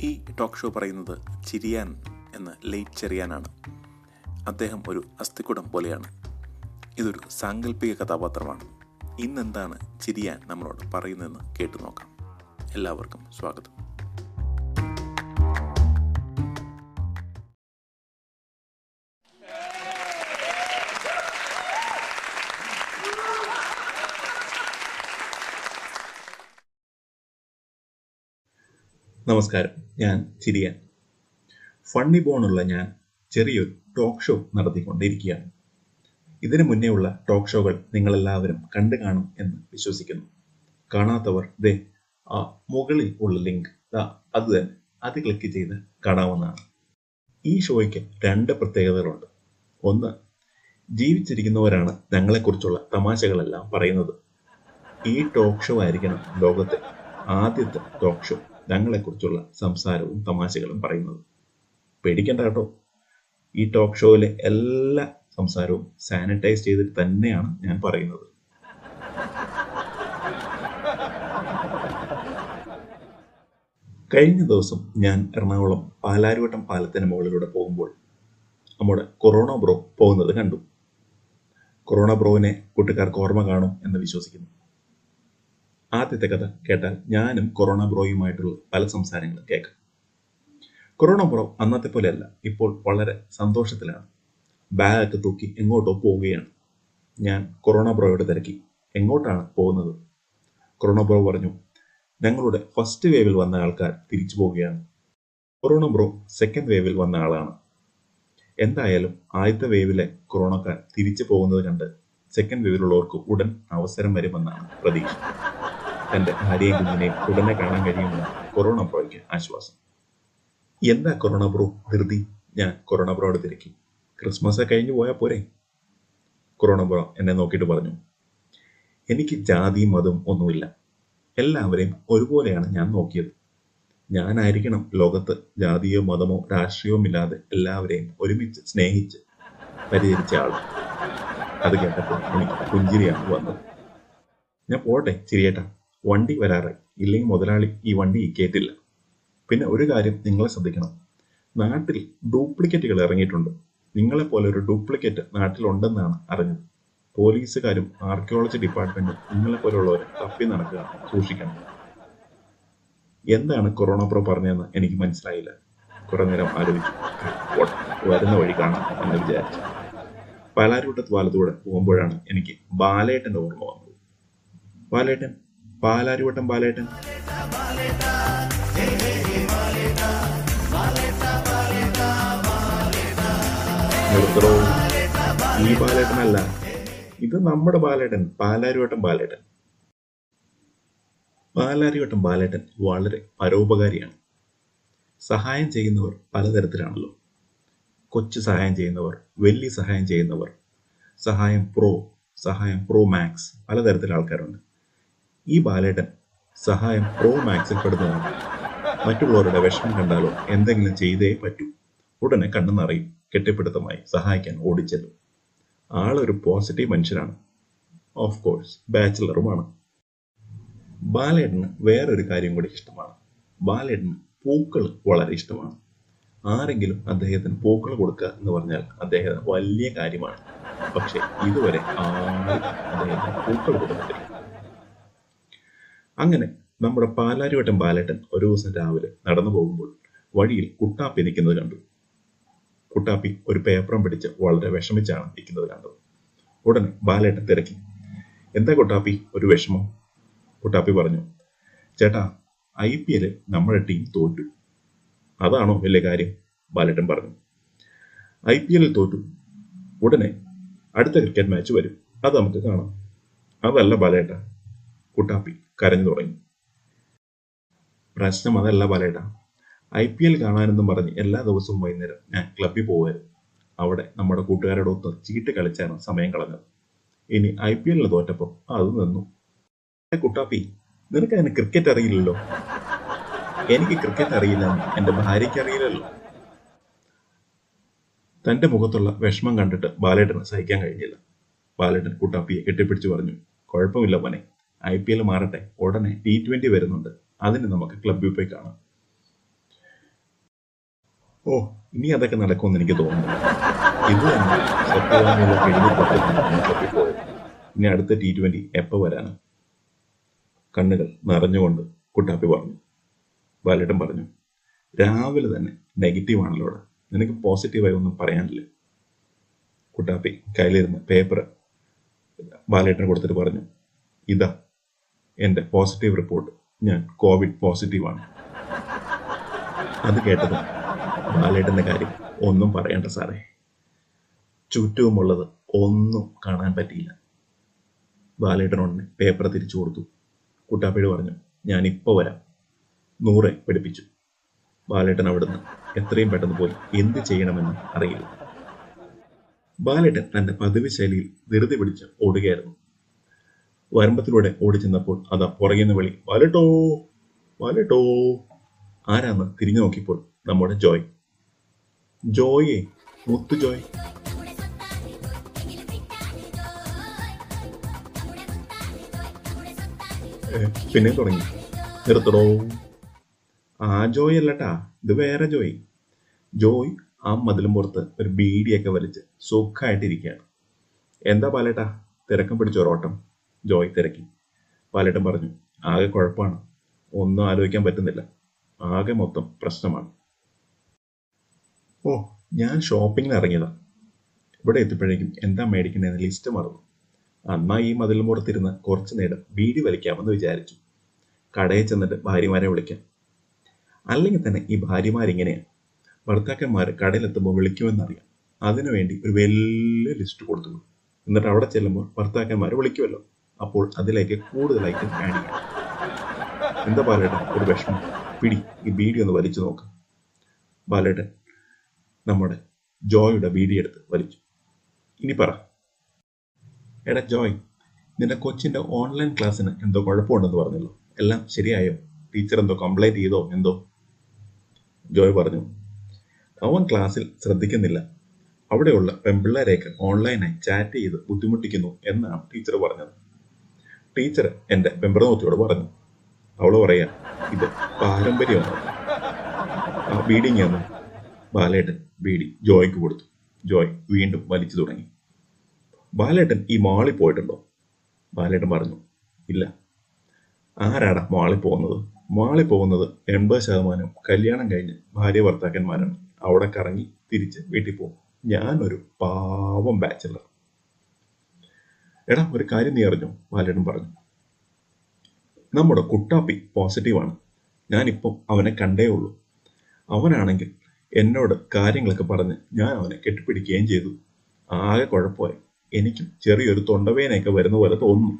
ഈ talk show പറയുന്നത് ചിരിയാൻ എന്ന ലേറ്റ് ചെറിയാനാണ്. അദ്ദേഹം ഒരു അസ്ഥിക്കുടം പോലെയാണ്. ഇതൊരു സാങ്കല്പിക കഥാപാത്രമാണ്. ഇന്നെന്താണ് ചിരിയാൻ നമ്മളോട് പറയുന്നതെന്ന് കേട്ടു നോക്കാം. എല്ലാവർക്കും സ്വാഗതം. നമസ്കാരം. ഞാൻ ചിരിയാൻ. ഫണ്ണി ബോണുള്ള ഞാൻ ചെറിയൊരു ടോക്ക് ഷോ നടത്തിക്കൊണ്ടിരിക്കുകയാണ്. ഇതിനു മുന്നേ ഉള്ള ടോക്ക് ഷോകൾ നിങ്ങളെല്ലാവരും കണ്ടു കാണും എന്ന് വിശ്വസിക്കുന്നു. കാണാത്തവർ ദേ ആ മുകളിൽ ഉള്ള ലിങ്ക് അത് തന്നെ. അത് ക്ലിക്ക് ചെയ്ത് കാണാവുന്നതാണ്. ഈ ഷോയ്ക്ക് രണ്ട് പ്രത്യേകതകളുണ്ട്. ഒന്ന് ജീവിച്ചിരിക്കുന്നവരാണ് ഞങ്ങളെക്കുറിച്ചുള്ള തമാശകളെല്ലാം പറയുന്നത്. ഈ ടോക്ക് ഷോ ആയിരിക്കണം ലോകത്തെ ആദ്യത്തെ ടോക്ക് ഷോ. ഞങ്ങളെക്കുറിച്ചുള്ള സംസാരവും തമാശകളും പറയുന്നത്. പേടിക്കണ്ട കേട്ടോ. ഈ ടോക്ക് ഷോയിലെ എല്ലാ സംസാരവും സാനിറ്റൈസ് ചെയ്തിട്ട് തന്നെയാണ് ഞാൻ പറയുന്നത്. കഴിഞ്ഞ ദിവസം ഞാൻ എറണാകുളം പാലാരിവട്ടം പാലത്തിന് മുകളിലൂടെ പോകുമ്പോൾ നമ്മുടെ കൊറോണ ബ്രോ പോകുന്നത് കണ്ടു. കൊറോണ ബ്രോവിനെ കൂട്ടുകാർക്ക് ഓർമ്മ കാണും എന്ന് വിശ്വസിക്കുന്നു. ആദ്യത്തെ കഥ കേട്ടാൽ ഞാനും കൊറോണ ബ്രോയുമായിട്ടുള്ള പല സംസാരങ്ങളും കേൾക്കാം. കൊറോണ ബ്രോ അന്നത്തെ പോലെയല്ല ഇപ്പോൾ വളരെ സന്തോഷത്തിലാണ്. ബാഗൊക്കെ തൂക്കി എങ്ങോട്ടോ പോവുകയാണ്. ഞാൻ കൊറോണ ബ്രോയോട് തിരക്കി. എങ്ങോട്ടാണ് പോകുന്നത്? കൊറോണ ബ്രോ പറഞ്ഞു ഞങ്ങളുടെ ഫസ്റ്റ് വേവിൽ വന്ന ആൾക്കാർ തിരിച്ചു പോവുകയാണ്. കൊറോണ ബ്രോ സെക്കൻഡ് വേവിൽ വന്ന ആളാണ്. എന്തായാലും ആദ്യത്തെ വേവിലെ കൊറോണക്കാർ തിരിച്ചു പോകുന്നത് കണ്ട് സെക്കൻഡ് വേവിലുള്ളവർക്ക് ഉടൻ അവസരം വരുമെന്നാണ് പ്രതീക്ഷ. തന്റെ ഭാര്യയും കുഞ്ഞിനെയും ഉടനെ കാണാൻ കഴിയുമെന്ന് കൊറോണ ബ്രോയ്ക്ക് ആശ്വാസം. എന്താ കൊറോണ ബ്രോ ധൃതി? ഞാൻ കൊറോണ ബ്രോയോട് തിരക്കി ക്രിസ്മസ് കഴിഞ്ഞു പോയാൽ പോരെ? കൊറോണ ബ്രോ എന്നെ നോക്കിയിട്ട് പറഞ്ഞു. എനിക്ക് ജാതി മതം ഒന്നുമില്ല. എല്ലാവരെയും ഒരുപോലെയാണ് ഞാൻ നോക്കിയത്. ഞാനായിരിക്കണം ലോകത്ത് ജാതിയോ മതമോ രാഷ്ട്രീയവും ഇല്ലാതെ എല്ലാവരെയും ഒരുമിച്ച് സ്നേഹിച്ച് പരിചരിച്ച ആൾ. അത് കേട്ടപ്പോൾ എനിക്ക് പുഞ്ചിരിയാണ് വന്നത്. ഞാൻ പോട്ടെ ചിരിയേട്ടാ. വണ്ടി വരാറായി ഇല്ലെങ്കിൽ മുതലാളി ഈ വണ്ടി കയറ്റില്ല പിന്നെ ഒരു കാര്യം നിങ്ങളെ ശ്രദ്ധിക്കണം. നാട്ടിൽ ഡ്യൂപ്ലിക്കേറ്റുകൾ ഇറങ്ങിയിട്ടുണ്ട്. നിങ്ങളെ പോലെ ഒരു ഡ്യൂപ്ലിക്കേറ്റ് നാട്ടിലുണ്ടെന്നാണ് അറിഞ്ഞത്. പോലീസുകാരും ആർക്കിയോളജി ഡിപ്പാർട്ട്മെന്റും നിങ്ങളെ പോലെയുള്ളവരെ തപ്പി നടക്കുക സൂക്ഷിക്കണം. എന്താണ് കൊറോണ പ്രോ പറഞ്ഞതെന്ന് എനിക്ക് മനസ്സിലായില്ല. കുറെ നേരം ആലോചിച്ചു. വരുന്ന വഴി കാണാം എന്ന് വിചാരിച്ചു. പാലാരിവട്ടത്ത് പാലത്തൂടെ പോകുമ്പോഴാണ് എനിക്ക് ബാലേട്ടന്റെ ഓർമ്മ വന്നത്. ബാലേട്ടൻ പാലാരിവട്ടം ബാലേട്ടൻ. ഈ ബാലേട്ടനല്ല ഇത് നമ്മുടെ ബാലേട്ടൻ പാലാരിവട്ടം ബാലേട്ടൻ. പാലാരിവട്ടം ബാലേട്ടൻ വളരെ പരോപകാരിയാണ്. സഹായം ചെയ്യുന്നവർ പലതരത്തിലാണല്ലോ. കൊച്ചു സഹായം ചെയ്യുന്നവർ വലിയ സഹായം ചെയ്യുന്നവർ സഹായം പ്രോ സഹായം പ്രോ മാക്സ് പലതരത്തിലുള്ള ആൾക്കാരുണ്ട് ഈ ബാലേട്ടൻ സഹായം പ്രോ മാക്സിൽ പെടുന്നതാണ്. മറ്റുള്ളവരുടെ വിഷമം കണ്ടാലോ എന്തെങ്കിലും ചെയ്തേ പറ്റൂ. ഉടനെ കണ്ണു നിറയും കെട്ടിപ്പിടുത്തമായി സഹായിക്കാൻ ഓടിച്ചെല്ലും. ആളൊരു പോസിറ്റീവ് മനുഷ്യനാണ്. ഓഫ് കോഴ്സ് ബാച്ചിലറുമാണ് ബാലേട്ടന് വേറൊരു കാര്യം കൂടി ഇഷ്ടമാണ്. ബാലേട്ടന് പൂക്കൾ വളരെ ഇഷ്ടമാണ്. ആരെങ്കിലും അദ്ദേഹത്തിന് പൂക്കൾ കൊടുക്കുക എന്ന് പറഞ്ഞാൽ അദ്ദേഹം വലിയ കാര്യമാണ്. പക്ഷെ ഇതുവരെ ആരും അദ്ദേഹത്തിന് പൂക്കൾ കൊടുത്തിട്ടില്ല. അങ്ങനെ നമ്മുടെ പാലാരിവട്ടം ബാലേട്ടൻ ഒരു ദിവസം രാവിലെ നടന്നു പോകുമ്പോൾ വഴിയിൽ കുട്ടാപ്പി നിൽക്കുന്നത് കണ്ടു. കുട്ടാപ്പി ഒരു പേപ്പറും പിടിച്ച് വളരെ വിഷമിച്ചാണ് നിൽക്കുന്നത് കണ്ടത്. ഉടനെ ബാലേട്ടൻ തിരക്കി. എന്താ കുട്ടാപ്പി? ഒരു വിഷമം? കുട്ടാപ്പി പറഞ്ഞു. ചേട്ടാ ഐ പി എല്ലിൽ നമ്മുടെ ടീം തോറ്റു. അതാണോ വലിയ കാര്യം? ബാലേട്ടൻ പറഞ്ഞു. ഐ പി എല്ലിൽ തോറ്റു. ഉടനെ അടുത്ത ക്രിക്കറ്റ് മാച്ച് വരും. അത് നമുക്ക് കാണാം. അതല്ല ബാലേട്ട കുട്ടാപ്പി കരഞ്ഞു തുടങ്ങി പ്രശ്നം അതല്ല പലയിട ഐ പി എൽ കാണാനെന്നും പറഞ്ഞ് എല്ലാ ദിവസവും വൈകുന്നേരം ഞാൻ ക്ലബ്ബിൽ പോകുമായിരുന്നു അവിടെ നമ്മുടെ കൂട്ടുകാരോടൊത്ത് ചീട്ട് കളിച്ചാണ് സമയം കളഞ്ഞത്. ഇനി ഐ പി എല്ലിൽ തോറ്റപ്പോൾ അത് നിന്നു. "ഏ കുട്ടാപ്പി നിനക്ക് അതിന് ക്രിക്കറ്റ് അറിയില്ലല്ലോ? എനിക്ക് ക്രിക്കറ്റ് അറിയില്ല എന്റെ ഭാര്യയ്ക്ക് അറിയില്ലല്ലോ. തന്റെ മുഖത്തുള്ള വിഷമം കണ്ടിട്ട് ബാലേട്ടന് സഹിക്കാൻ കഴിഞ്ഞില്ല. ബാലേട്ടൻ കുട്ടാപ്പിയെ കെട്ടിപ്പിടിച്ചു പറഞ്ഞു കുഴപ്പമില്ല മോനെ ഐ പി എൽ മാറട്ടെ. ഉടനെ ടി ട്വന്റി വരുന്നുണ്ട്. അതിന് നമുക്ക് ക്ലബ്ബിൽ പോയി കാണാം. ഓ ഇനി അതൊക്കെ നടക്കുമെന്ന് എനിക്ക് തോന്നുന്നു ഇനി അടുത്ത ടി ട്വന്റി എപ്പോൾ വരാനാ? കണ്ണുകൾ നിറഞ്ഞുകൊണ്ട് കുട്ടാപ്പി പറഞ്ഞു. ബാലേട്ടൻ പറഞ്ഞു രാവിലെ തന്നെ നെഗറ്റീവ് ആണല്ലോ നിനക്ക് പോസിറ്റീവായി ഒന്നും പറയാനില്ല. കുട്ടാപ്പി കയ്യിലിരുന്ന് പേപ്പർ ബാലേട്ടന് കൊടുത്തിട്ട് പറഞ്ഞു ഇതാ എന്റെ പോസിറ്റീവ് റിപ്പോർട്ട് ഞാൻ കോവിഡ് പോസിറ്റീവാണ് അത് കേട്ടത് ബാലേട്ടന്റെ കാര്യം ഒന്നും പറയണ്ട സാറേ. ചുറ്റുമുള്ളത് ഒന്നും കാണാൻ പറ്റിയില്ല. ബാലേട്ടനോടനെ പേപ്പർ തിരിച്ചു കൊടുത്തു. കുട്ടാപ്പിഴ പറഞ്ഞു ഞാൻ ഇപ്പോൾ വരാം. നൂറെ പഠിപ്പിച്ചു. ബാലേട്ടൻ അവിടുന്ന് എത്രയും പെട്ടെന്ന് പോയി എന്ത് ചെയ്യണമെന്ന് അറിയില്ല. ബാലേട്ടൻ തന്റെ പതിവ് ശൈലിയിൽ ധൃതി പിടിച്ച് ഓടുകയായിരുന്നു. വരമ്പത്തിലൂടെ ഓടിച്ചെന്നപ്പോൾ അതാ പുറകിൽ നിന്ന് വിളി വലട്ടോ. ബാലേട്ടോ ആരാന്ന് തിരിഞ്ഞു നോക്കിയപ്പോൾ നമ്മുടെ ജോയ്. ജോയെ മുത്തു ജോയ്. പിന്നെ തുടങ്ങി. നിർത്തടോ. ആ ജോയ് അല്ലട്ടാ ഇത് വേറെ ജോയ്. ജോയ് ആ മതിലും പുറത്ത് ഒരു ബീഡിയൊക്കെ വലിച്ച് സുഖമായിട്ടിരിക്കുകയാണ് എന്താ പാലേട്ടാ തിരക്കം പിടിച്ചൊരോട്ടം ജോയ് തിരക്കി. പാലേട്ടൻ പറഞ്ഞു ആകെ കുഴപ്പമാണ് ഒന്നും ആലോചിക്കാൻ പറ്റുന്നില്ല. ആകെ മൊത്തം പ്രശ്നമാണ്. ഓ ഞാൻ ഷോപ്പിങ്ങിന് ഇറങ്ങിയതാ. ഇവിടെ എത്തിയപ്പോഴേക്കും എന്താ മേടിക്കണ്ടെന്ന് ലിസ്റ്റ് മറന്നു. അന്നാ ഈ മതിൽ പുറത്തിരുന്ന് കുറച്ച് നേരം ബീഡി വലിക്കാമെന്ന് വിചാരിച്ചു. കടയിൽ ചെന്നിട്ട് ഭാര്യമാരെ വിളിക്കാം. അല്ലെങ്കിൽ തന്നെ ഈ ഭാര്യമാരിങ്ങനെയാണ് ഭർത്താക്കന്മാർ കടയിലെത്തുമ്പോൾ വിളിക്കുമെന്നറിയാം. അതിനുവേണ്ടി ഒരു വലിയ ലിസ്റ്റ് കൊടുത്തു എന്നിട്ട് അവിടെ ചെല്ലുമ്പോൾ ഭർത്താക്കന്മാർ വിളിക്കുമല്ലോ. അപ്പോൾ അതിലേക്ക് കൂടുതൽ കൂടുതലായിട്ട് ആഡ് ചെയ്യാം. എന്താ ബാലേട്ടൻ? ഒരു വിഷമം. പിടി ഈ ബീഡി ഒന്ന് വലിച്ചു നോക്കാം. ബാലേട്ടൻ നമ്മുടെ ജോയുടെ ബീഡി എടുത്ത് വലിച്ചു. ഇനി പറ. എടാ ജോയ് നിന്റെ കൊച്ചിന്റെ ഓൺലൈൻ ക്ലാസ്സിന് എന്തോ കുഴപ്പമുണ്ടെന്ന് പറഞ്ഞല്ലോ. എല്ലാം ശരിയായോ? ടീച്ചർ എന്തോ കംപ്ലൈന്റ് ചെയ്തോ? എന്തോ? ജോയ് പറഞ്ഞു അവൻ ക്ലാസ്സിൽ ശ്രദ്ധിക്കുന്നില്ല. അവിടെയുള്ള പെൺപിള്ളേരെയൊക്കെ ഓൺലൈനായി ചാറ്റ് ചെയ്ത് ബുദ്ധിമുട്ടിക്കുന്നു എന്നാണ് ടീച്ചർ പറഞ്ഞത്. ടീച്ചർ എന്റെ പെമ്പറനോത്തിയോട് പറഞ്ഞു. അവൾ പറയാ ഇത് പാരമ്പര്യമാണ്. ആ ബീഡിങ് എന്ന് ബാലേട്ടൻ ബീഡി ജോയ്ക്ക് കൊടുത്തു. ജോയ് വീണ്ടും വലിച്ചു തുടങ്ങി. ബാലേട്ടൻ ഈ മാളിൽ പോയിട്ടുണ്ടോ? ബാലേട്ടൻ പറഞ്ഞു ഇല്ല. ആരാടാ മാളിൽ പോകുന്നത്? മാളിൽ പോകുന്നത് എൺപത് ശതമാനം കല്യാണം കഴിഞ്ഞ് ഭാര്യ ഭർത്താക്കന്മാരാണ്. അവിടെ കറങ്ങി തിരിച്ച് വീട്ടിൽ പോകും. ഞാനൊരു പാവം ബാച്ചലർ എടാ ഒരു കാര്യം നീ അറിഞ്ഞോ? ബാലേട്ടൻ പറഞ്ഞു. നമ്മുടെ കുട്ടാപ്പി പോസിറ്റീവാണ് ഞാനിപ്പം അവനെ കണ്ടേ ഉള്ളൂ. അവനാണെങ്കിൽ എന്നോട് കാര്യങ്ങളൊക്കെ പറഞ്ഞ് ഞാൻ അവനെ കെട്ടിപ്പിടിക്കുകയും ചെയ്തു. ആകെ കുഴപ്പമായി. എനിക്ക് ചെറിയൊരു തൊണ്ടവേനയൊക്കെ വരുന്ന പോലെ തോന്നുന്നു.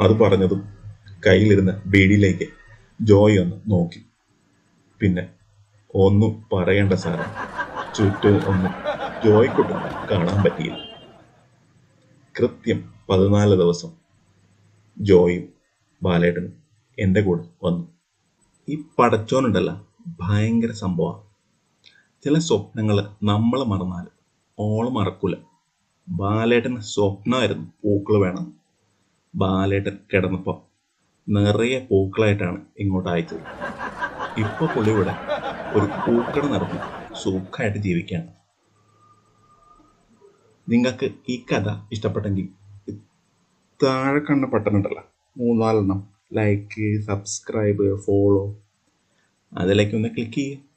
അത് പറഞ്ഞതും കയ്യിലിരുന്ന ബീഡിയിലേക്ക് ജോയ് ഒന്ന് നോക്കി. പിന്നെ ഒന്നും പറയേണ്ട സാറേ. ചുറ്റും ഒന്നും ജോയ്ക്കുട്ടും കാണാൻ പറ്റിയില്ല. കൃത്യം പതിനാല് ദിവസം ജോയും ബാലേട്ടനും എന്റെ കൂടെ വന്നു. ഈ പടച്ചോനുണ്ടല്ല ഭയങ്കര സംഭവമാണ് ചില സ്വപ്നങ്ങൾ നമ്മൾ മറന്നാൽ ഓൾ മറക്കൂല. ബാലേട്ടൻ സ്വപ്നമായിരുന്നു പൂക്കൾ വേണം. ബാലേട്ടൻ കിടന്നപ്പോൾ നിറയെ പൂക്കളായിട്ടാണ് ഇങ്ങോട്ട് അയച്ചത്. ഇപ്പൊ പുള്ളിയുടെ ഒരു പൂക്കട നടത്തി സുഖമായിട്ട് ജീവിക്കുകയാണ് നിങ്ങൾക്ക് ഈ കഥ ഇഷ്ടപ്പെട്ടെങ്കിൽ താഴെ കണ്ണ ബട്ടൺ മൂന്നാലെണ്ണം. ലൈക്ക് സബ്സ്ക്രൈബ് ഫോളോ അതിലേക്ക് ഒന്ന് ക്ലിക്ക് ചെയ്യുക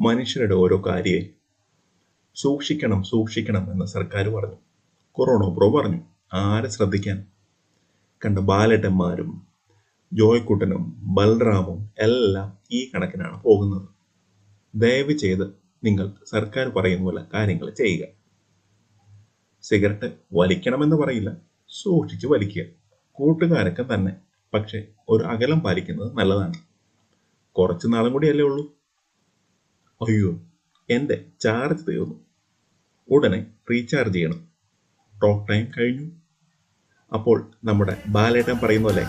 മനുഷ്യരുടെ ഓരോ കാര്യേ സൂക്ഷിക്കണം സൂക്ഷിക്കണം എന്ന് സർക്കാർ പറഞ്ഞു. കൊറോണ ബ്രോ പറഞ്ഞു. ആരെ ശ്രദ്ധിക്കാൻ? കണ്ട ബാലട്ടന്മാരും ജോയ്ക്കുട്ടനും ബൽറാമും എല്ലാം ഈ കണക്കിനാണ് പോകുന്നത്. ദയവ് ചെയ്ത് നിങ്ങൾ സർക്കാർ പറയുന്ന പോലെ കാര്യങ്ങൾ ചെയ്യുക. സിഗരറ്റ് വലിക്കണമെന്ന് പറയില്ല. സൂക്ഷിച്ച് വലിക്കുക. കൂട്ടുകാരൊക്കെ തന്നെ. പക്ഷെ ഒരു അകലം പാലിക്കുന്നത് നല്ലതാണ്. കുറച്ച് നാളും കൂടി അല്ലേ ഉള്ളൂ. അയ്യോ എന്റെ ചാർജ് തീർന്നു. ഉടനെ റീചാർജ് ചെയ്യണം. ടോക്ക് ടൈം കഴിഞ്ഞു. അപ്പോൾ നമ്മുടെ ബാലേട്ടൻ പറയുന്ന പോലെ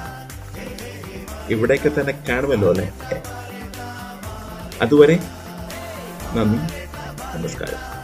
ഇവിടെയൊക്കെ തന്നെ കാണുമല്ലോ അല്ലേ? അതുവരെ നന്ദി. നമസ്കാരം.